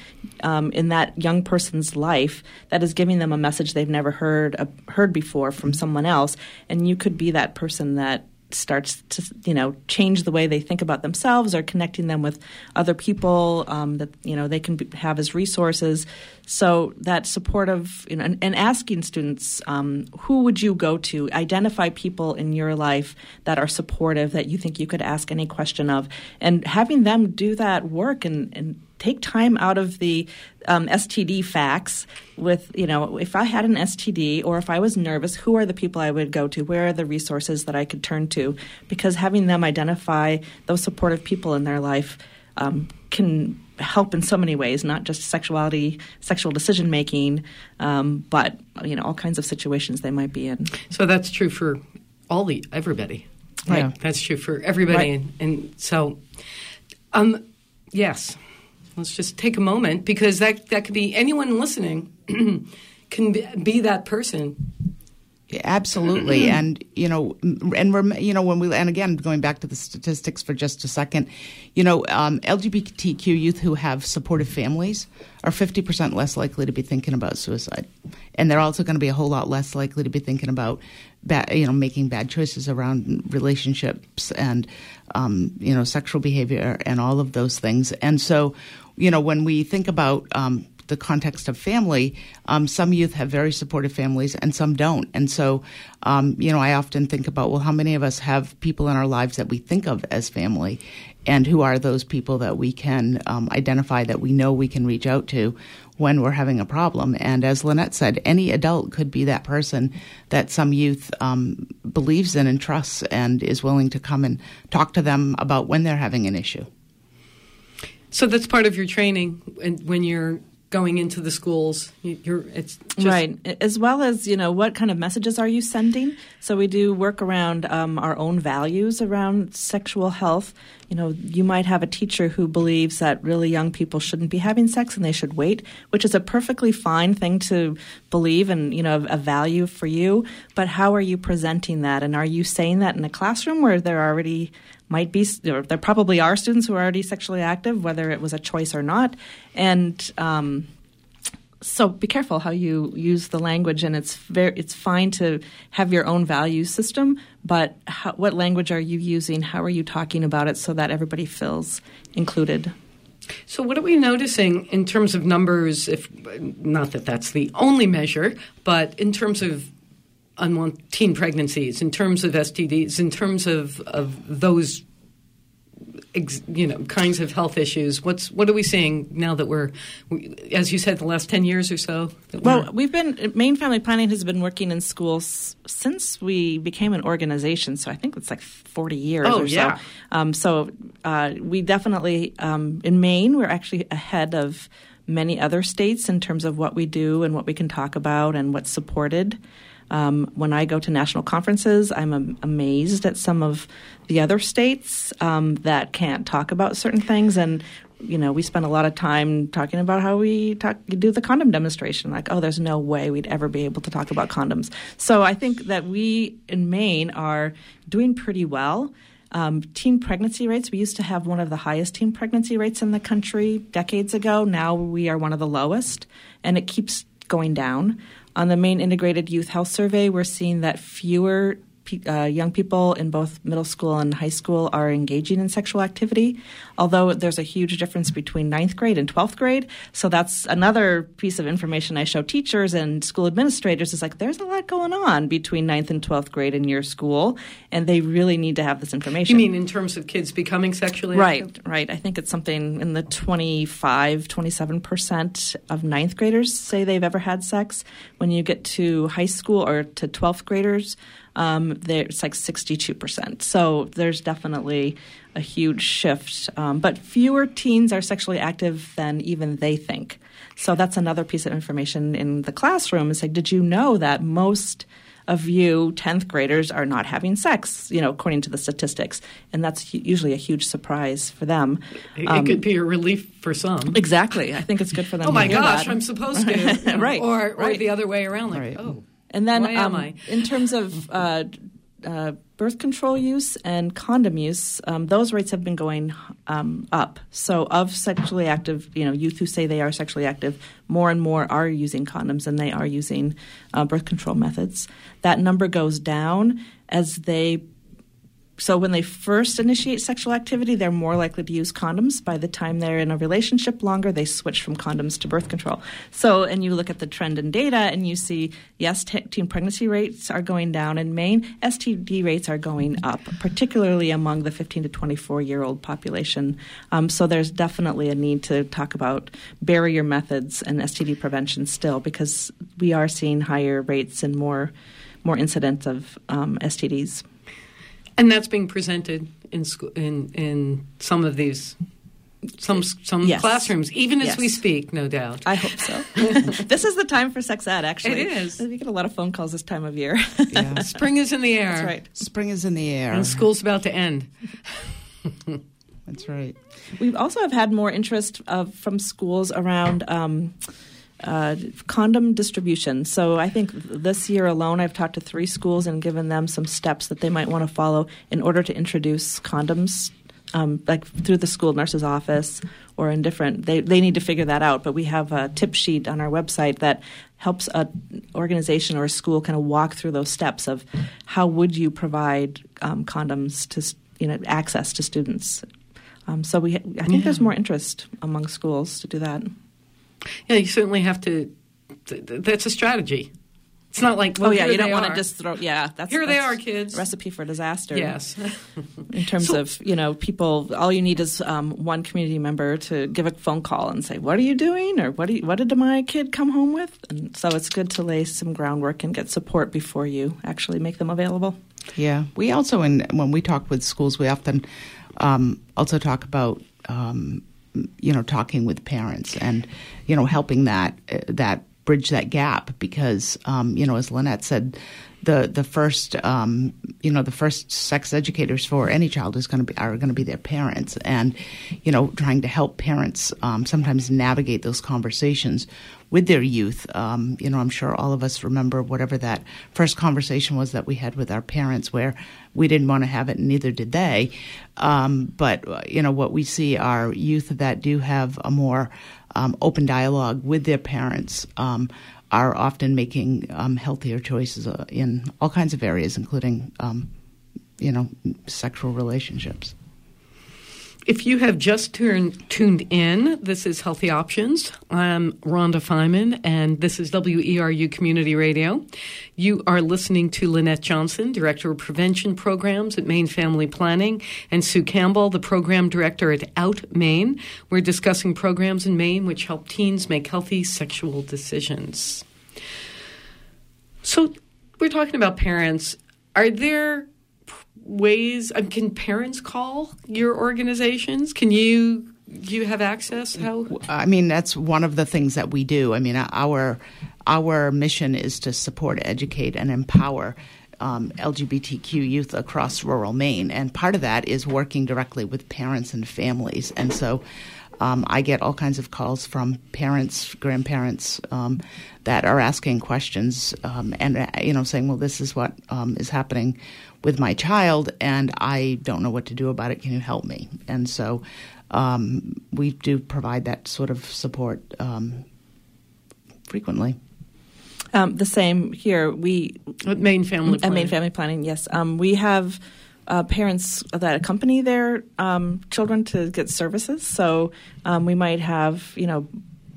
um, in that young person's life that is giving them a message they've never heard uh, heard before from someone else, and you could be that person that starts to you know change the way they think about themselves or connecting them with other people um, that you know they can be, have as resources. So that supportive you know and, and asking students um, who would you go to? Identify people in your life that are supportive that you think you could ask any question of. And having them do that work and, and take time out of the um, STD facts with, you know, if I had an STD or if I was nervous, who are the people I would go to? Where are the resources that I could turn to? Because having them identify those supportive people in their life um, can help in so many ways, not just sexuality, sexual decision making, um, but you know all kinds of situations they might be in. So that's true for all the everybody, right? Yeah. That's true for everybody, Right. and, and so, um, yes, let's just take a moment because that that could be anyone listening can be, be that person. Absolutely, and you know, and rem- you know when we and again going back to the statistics for just a second, you know, um, LGBTQ youth who have supportive families are fifty percent less likely to be thinking about suicide, and they're also going to be a whole lot less likely to be thinking about, bad, you know, making bad choices around relationships and, um, you know, sexual behavior and all of those things. And so, you know, when we think about um, the context of family, um, some youth have very supportive families and some don't. And so, um, you know, I often think about, well, how many of us have people in our lives that we think of as family? And who are those people that we can um, identify that we know we can reach out to when we're having a problem? And as Lynette said, any adult could be that person that some youth um, believes in and trusts and is willing to come and talk to them about when they're having an issue. So that's part of your training and when you're going into the schools. You- You're it's just, right. As well as you know what kind of messages are you sending? So we do work around um, our own values around sexual health. You know you might have a teacher who believes that really young people shouldn't be having sex and they should wait which is a perfectly fine thing to believe and you know a value for you. But how are you presenting that? And are you saying that in a classroom where they're already might be or there probably are students who are already sexually active whether it was a choice or not and um, so be careful how you use the language, and it's very it's fine to have your own value system, but how, what language are you using? How are you talking about it so that everybody feels included? So, what are we noticing in terms of numbers? If not that that's the only measure, but in terms of unwanted teen pregnancies, in terms of STDs, in terms of of those, ex, you know, kinds of health issues. What's what are we seeing now that we're, we, as you said, the last ten years or so? Well, we've been Maine Family Planning has been working in schools since we became an organization. So I think it's like forty years Oh, or yeah. so. Um, so uh, we definitely um, in Maine we're actually ahead of many other states in terms of what we do and what we can talk about and what's supported. Um, when I go to national conferences, I'm am- amazed at some of the other states um, that can't talk about certain things. And you know, we spend a lot of time talking about how we talk, do the condom demonstration. Like, oh, there's no way we'd ever be able to talk about condoms. So I think that we in Maine are doing pretty well. Um, teen pregnancy rates, we used to have one of the highest teen pregnancy rates in the country decades ago. Now we are one of the lowest, and it keeps going down. On the Maine Integrated Youth Health Survey, we're seeing that fewer uh, young people in both middle school and high school are engaging in sexual activity, although there's a huge difference between ninth grade and 12th grade. So that's another piece of information I show teachers and school administrators is like there's a lot going on between ninth and 12th grade in your school, and they really need to have this information. You mean in terms of kids becoming sexually right, active? Right, I think it's something in the 25, 27% of ninth graders say they've ever had sex. When you get to high school or to 12th graders, um, it's like 62%. So there's definitely a huge shift. Um, but fewer teens are sexually active than even they think. So that's another piece of information in the classroom. It's like, did you know that most of you 10th graders are not having sex, you know, according to the statistics. And that's usually a huge surprise for them. It um, could be a relief for some. Exactly. I think it's good for them oh my gosh, that. I'm supposed to. right. Or, or right. the other way around, like, right. oh. And then, um, in terms of uh, uh, birth control use and condom use, um, those rates have been going um, up. So, of sexually active, you know, youth who say they are sexually active, more and more are using condoms and they are using uh, birth control methods. That number goes down as they so when they first initiate sexual activity, they're more likely to use condoms. By the time they're in a relationship longer, they switch from condoms to birth control. So, and you look at the trend in data and you see, yes, t- teen pregnancy rates are going down in Maine. STD rates are going up, particularly among the 15 to 24 year old population. Um, so there's definitely a need to talk about barrier methods and STD prevention still because we are seeing higher rates and more more incidents of um, STDs. And that's being presented in school, in in some of these some some Yes. classrooms, even as Yes. we speak, no doubt. I hope so. this is the time for sex ed, actually. It is. We get a lot of phone calls this time of year. Yeah. Spring is in the air. That's right. Spring is in the air. And school's about to end. That's right. We also have had more interest uh, from schools around um, uh, condom distribution. So I think this year alone, I've talked to three schools and given them some steps that they might want to follow in order to introduce condoms. Um, like through the school nurse's office or in different they, they need to figure that out but we have a tip sheet on our website that helps an organization or a school kind of walk through those steps of how would you provide um, condoms to you know access to students um, so we I think there's more interest among schools to do that. Yeah, you certainly have to. Th- th- that's a strategy. It's not like well, oh yeah, you don't want to just throw. Yeah, that's Here they are, kids. Recipe for disaster. Yes. In terms So- of you know people, all you need is um, one community member to give a phone call and say, "What are you doing?" or "What do you, what did my kid come home with?" And so it's good to lay some groundwork and get support before you actually make them available. Yeah, we also, in when we talk with schools, we often um, also talk about um, you know talking with parents and you know helping that that bridge that gap because um, you know as Lynette said. The the first um, you know the first sex educators for any child is going to be are going to be their parents and you know trying to help parents um, sometimes navigate those conversations with their youth. Um, you know, I'm sure all of us remember whatever that first conversation was that we had with our parents, where we didn't want to have it, and neither did they. Um, but uh, you know, what we see are youth that do have a more um, open dialogue with their parents. Are often making um, healthier choices uh, in all kinds of areas, including, um, you know, sexual relationships. If you have just turned, tuned in, this is Healthy Options. I'm Rhonda Feiman, and this is WERU Community Radio. You are listening to Lynette Johnson, Director of Prevention Programs at Maine Family Planning, and Sue Campbell, the Program Director at Out Maine. We're discussing programs in Maine which help teens make healthy sexual decisions. So, we're talking about parents. Are there ways um, can parents call your organizations can you do you have access how I mean, that's one of the things that we do. I mean, our our mission is to support, educate, and empower um, LGBTQ youth across rural Maine, and part of that is working directly with parents and families. And so, um, I get all kinds of calls from parents, grandparents um, that are asking questions um, and uh, you know saying, "Well, this is what um, is happening with my child, and I don't know what to do about it. Can you help me?" And so um, we do provide that sort of support um, frequently. Um, the same here. We at Maine Family at Planning. Maine Family Planning. Yes, um, we have uh, parents that accompany their um, children to get services. So um, we might have, you know,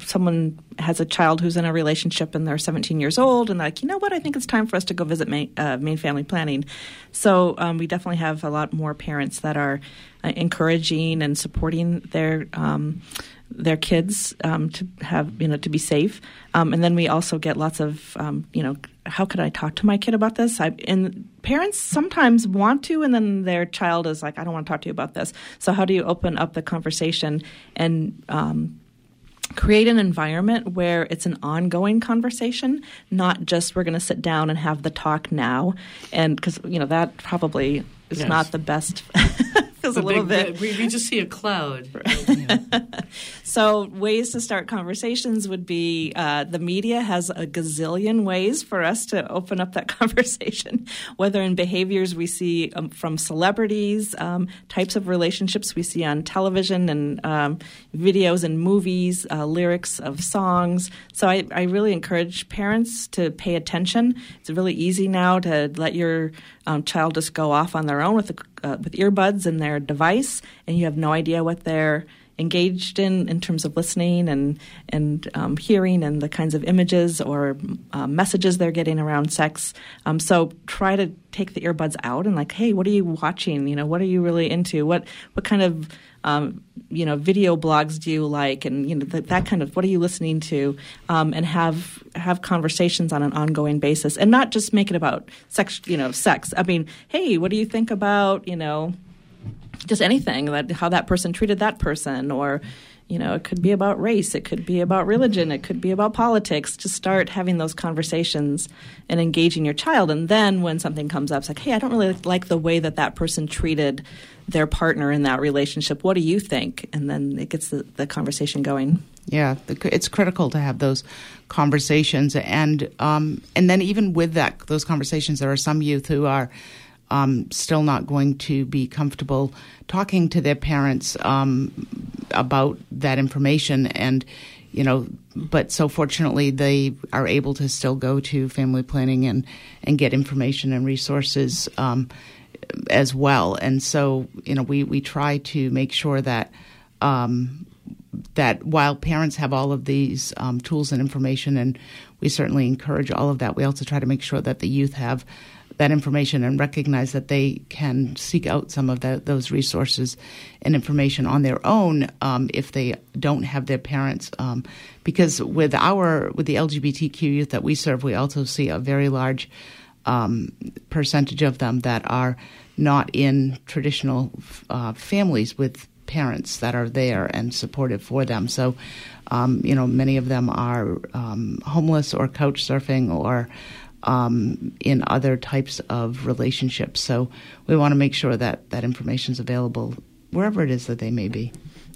someone has a child who's in a relationship and they're 17 years old and they're like, you know what, I think it's time for us to go visit Maine, uh, Maine Family Planning. So um, we definitely have a lot more parents that are uh, encouraging and supporting their um, their kids um, to have you know to be safe. Um, and then we also get lots of um, you know how could I talk to my kid about this? I, and parents sometimes want to, and then their child is like, I don't want to talk to you about this. So how do you open up the conversation and um, create an environment where it's an ongoing conversation, not just we're going to sit down and have the talk now, and because you know that probably is Yes. not the best. A, A little bit. We, we just see a cloud. So, ways to start conversations would be uh, the media has a gazillion ways for us to open up that conversation, whether in behaviors we see um, from celebrities, um, types of relationships we see on television and um, videos and movies, uh, lyrics of songs. So, I, I really encourage parents to pay attention. It's really easy now to let your um, child just go off on their own with, the, uh, with earbuds and their device, and you have no idea what they're engaged in in terms of listening and and um, hearing and the kinds of images or um, messages they're getting around sex. Um, so try to take the earbuds out and like, hey, what are you watching? You know, what are you really into? What what kind of um, you know video blogs do you like? And you know th- that kind of what are you listening to? Um, and have have conversations on an ongoing basis, and not just make it about sex. You know, sex. I mean, hey, what do you think about you know? Just anything that how that person treated that person or you know it could be about race it could be about religion it could be about politics to start having those conversations and engaging your child. And then when something comes up it's like hey i don't really like the way that that person treated their partner in that relationship. What do you think? And then it gets the, the conversation going. Yeah, it's critical to have those conversations, and um, and then even with that, those conversations, there are some youth who are um, still not going to be comfortable talking to their parents um, about that information, and you know, but so fortunately, they are able to still go to family planning and and get information and resources. Um, as well, and so you know, we we try to make sure that um, that while parents have all of these um, tools and information, and we certainly encourage all of that, we also try to make sure that the youth have that information and recognize that they can seek out some of the, those resources and information on their own um, if they don't have their parents. Um, because with our with the LGBTQ youth that we serve, we also see a very large um, percentage of them that are not in traditional uh, families with parents that are there and supportive for them. So, um, you know, many of them are um, homeless or couch surfing or um, in other types of relationships. So, we want to make sure that that information is available wherever it is that they may be.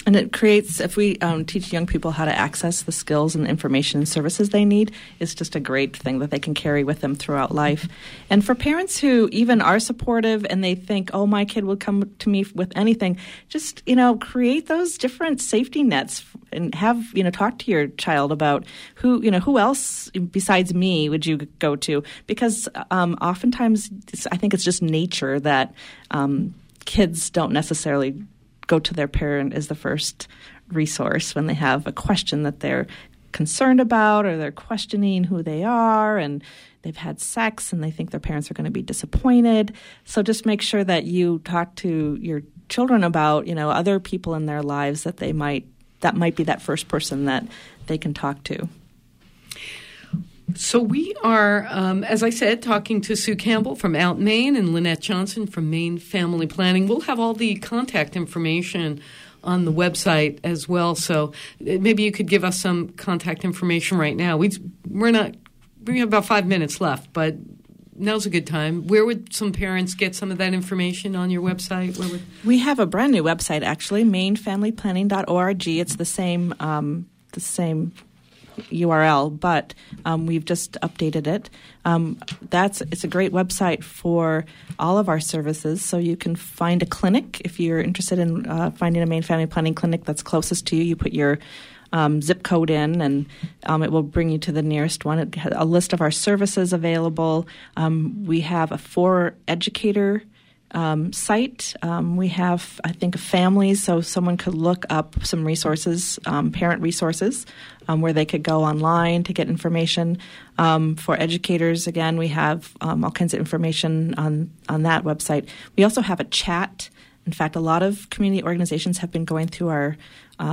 And it creates, if we um, teach young people how to access the skills and information and services they need, it's just a great thing that they can carry with them throughout life. And for parents who even are supportive and they think, oh, my kid will come to me with anything, just, you know, create those different safety nets and have, you know, talk to your child about who, you know, who else besides me would you go to? Because um, oftentimes I think it's just nature that um, kids don't necessarily go to their parent as the first resource when they have a question that they're concerned about or they're questioning who they are and they've had sex and they think their parents are going to be disappointed. So just make sure that you talk to your children about, you know, other people in their lives that they might that might be that first person that they can talk to. So we are, um, as I said, talking to Sue Campbell from Out Maine and Lynette Johnson from Maine Family Planning. We'll have all the contact information on the website as well. So uh, maybe you could give us some contact information right now. We we're not we have about five minutes left, but now's a good time. Where would some parents get some of that information on your website? Would We have a brand new website actually, mainefamilyplanning.org. It's the same um, the same URL, but um, we've just updated it. Um, that's it's a great website for all of our services. So you can find a clinic if you're interested in uh, finding a Maine Family Planning clinic that's closest to you. You put your um, zip code in, and um, it will bring you to the nearest one. It has a list of our services available. Um, we have a for educator um, site. Um, we have, I think, families, so someone could look up some resources, um, parent resources, um, where they could go online to get information. Um, for educators, again, we have um, all kinds of information on on that website. We also have a chat. In fact, a lot of community organizations have been going through our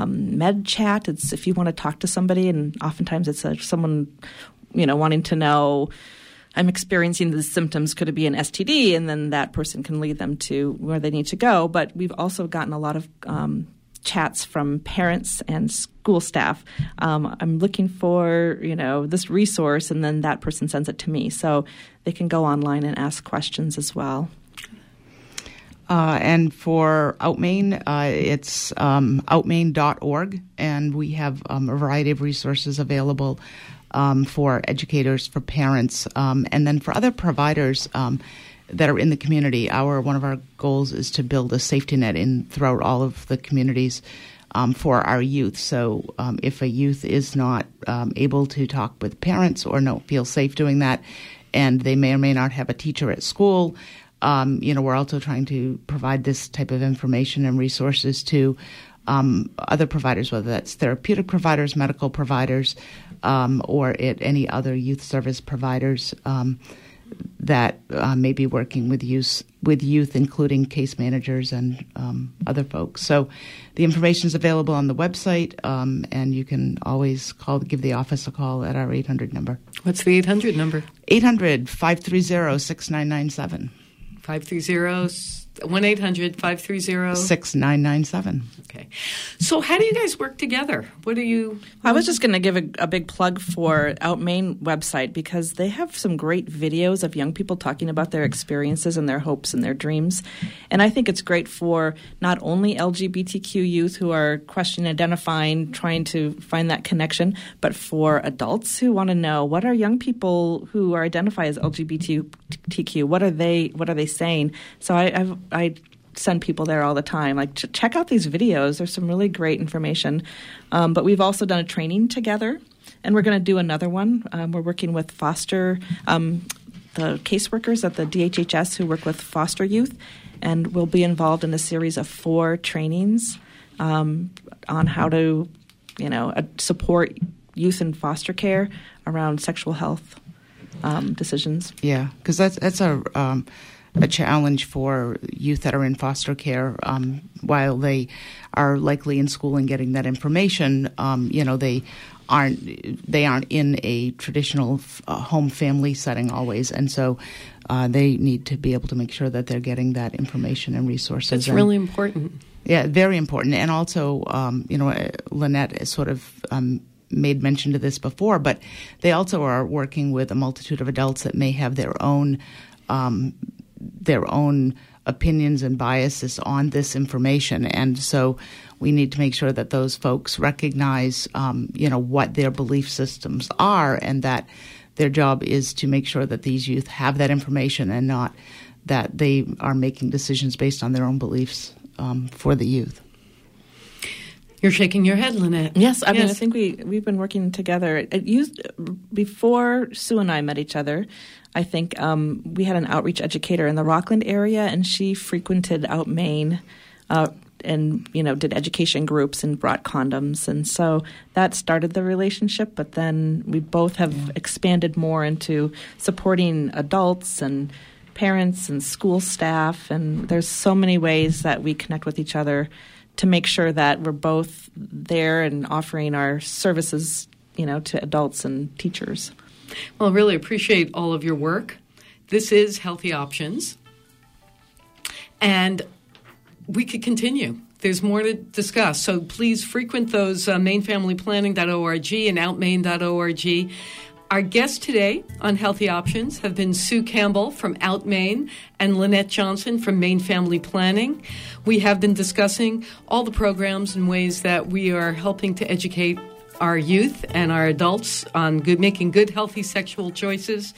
med chat. It's if you want to talk to somebody, and oftentimes it's a, someone, you know, wanting to know. I'm experiencing the symptoms. Could it be an STD? And then that person can lead them to where they need to go. But we've also gotten a lot of um, chats from parents and school staff. Um, I'm looking for you know this resource, and then that person sends it to me, so they can go online and ask questions as well. Uh, and for Out Maine, uh, it's um, outmaine.org, and we have um, a variety of resources available um, for educators, for parents, um, and then for other providers um, that are in the community. Our one of our goals is to build a safety net in throughout all of the communities. Um, for our youth. So, um, if a youth is not um, able to talk with parents or don't feel safe doing that, and they may or may not have a teacher at school, um, you know, we're also trying to provide this type of information and resources to um, other providers, whether that's therapeutic providers, medical providers, um, or it, any other youth service providers um, that uh, may be working with youth, with youth, including case managers and um, other folks. So, the information is available on the website, um, and you can always call, give the office a call at our 800 number. what's the 800 number? 800 530 6997. 530 1 800 530 6997. Okay. So, how do you guys work together? What do you. I was just going to give a, a big plug for Out Maine website because they have some great videos of young people talking about their experiences and their hopes and their dreams. And I think it's great for not only LGBTQ youth who are questioning, identifying, trying to find that connection, but for adults who want to know what are young people who are identify as LGBTQ, what are they, what are they saying? So I, I've, I send people there all the time. Like, ch- check out these videos. There's some really great information. Um, but we've also done a training together, and we're going to do another one. Um, we're working with foster, um, the caseworkers at the DHHS who work with foster youth, and we'll be involved in a series of four trainings um, on how to, you know, uh, support youth in foster care around sexual health um, decisions. Yeah, because that's that's a um, a challenge for youth that are in foster care. Um, while they are likely in school and getting that information, um, you know they aren't they aren't in a traditional uh, home family setting always, and so. Uh, they need to be able to make sure that they're getting that information and resources. It's really important. yeah, very important. And also, um, you know, Lynette sort of um, made mention to this before, but they also are working with a multitude of adults that may have their own um, their own opinions and biases on this information, and so we need to make sure that those folks recognize, um, you know, what their belief systems are, and that their job is to make sure that these youth have that information and not that they are making decisions based on their own beliefs um, for the youth. You're shaking your head, Lynette. Yes, I mean, I think we we've been working together. It used before Sue and I met each other. I think um, we had an outreach educator in the Rockland area, and she frequented out Maine, uh, and you know did education groups and brought condoms, and so that started the relationship. But then we both have expanded more into supporting adults and parents and school staff, and there's so many ways that we connect with each other to make sure that we're both there and offering our services, you know, to adults and teachers. Well, really appreciate all of your work. This is Healthy Options. And we could continue. There's more to discuss. So please frequent those uh, mainefamilyplanning.org and outmaine.org. Our guests today on Healthy Options have been Sue Campbell from Out Maine and Lynette Johnson from Maine Family Planning. We have been discussing all the programs and ways that we are helping to educate our youth and our adults on good, making good, healthy sexual choices.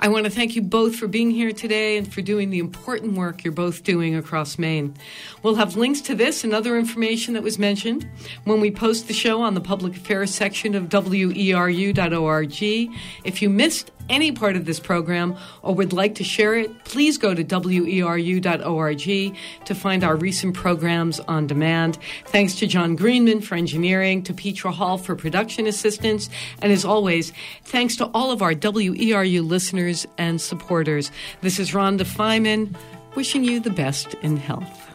I want to thank you both for being here today and for doing the important work you're both doing across Maine. We'll have links to this and other information that was mentioned when we post the show on the public affairs section of weru.org. If you missed any part of this program or would like to share it, please go to weru.org to find our recent programs on demand. Thanks to John Greenman for engineering, to Petra Hall for production assistance, and as always, thanks to all of our WERU listeners and supporters. This is Rhonda Feiman wishing you the best in health.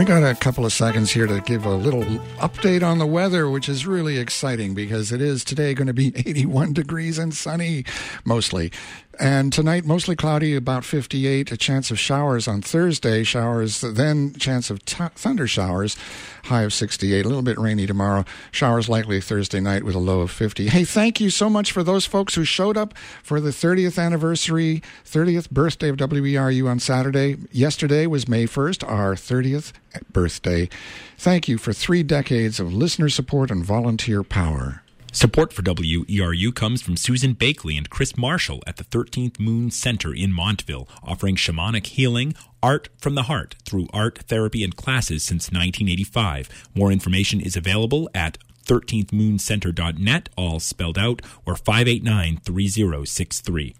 We got a couple of seconds here to give a little update on the weather, which is really exciting because it is today going to be 81 degrees and sunny mostly. And tonight, mostly cloudy, about 58. A chance of showers on Thursday. Showers, then chance of t- thunder showers. High of 68. A little bit rainy tomorrow. Showers likely Thursday night with a low of 50. Hey, thank you so much for those folks who showed up for the 30th anniversary, 30th birthday of WERU on Saturday. Yesterday was May 1st, our 30th birthday. Thank you for three decades of listener support and volunteer power. Support for WERU comes from Susan Bakley and Chris Marshall at the 13th Moon Center in Montville, offering shamanic healing, art from the heart through art therapy and classes since 1985. More information is available at 13thmooncenter.net, all spelled out, or 589 3063.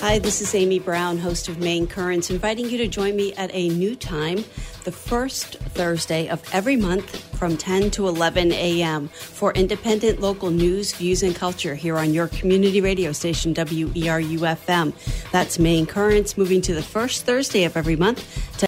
Hi, this is Amy Brown, host of Maine Currents, inviting you to join me at a new time the first Thursday of every month from 10 to 11 a.m. for independent local news, views, and culture here on your community radio station, WERU FM. That's Maine Currents, moving to the first Thursday of every month.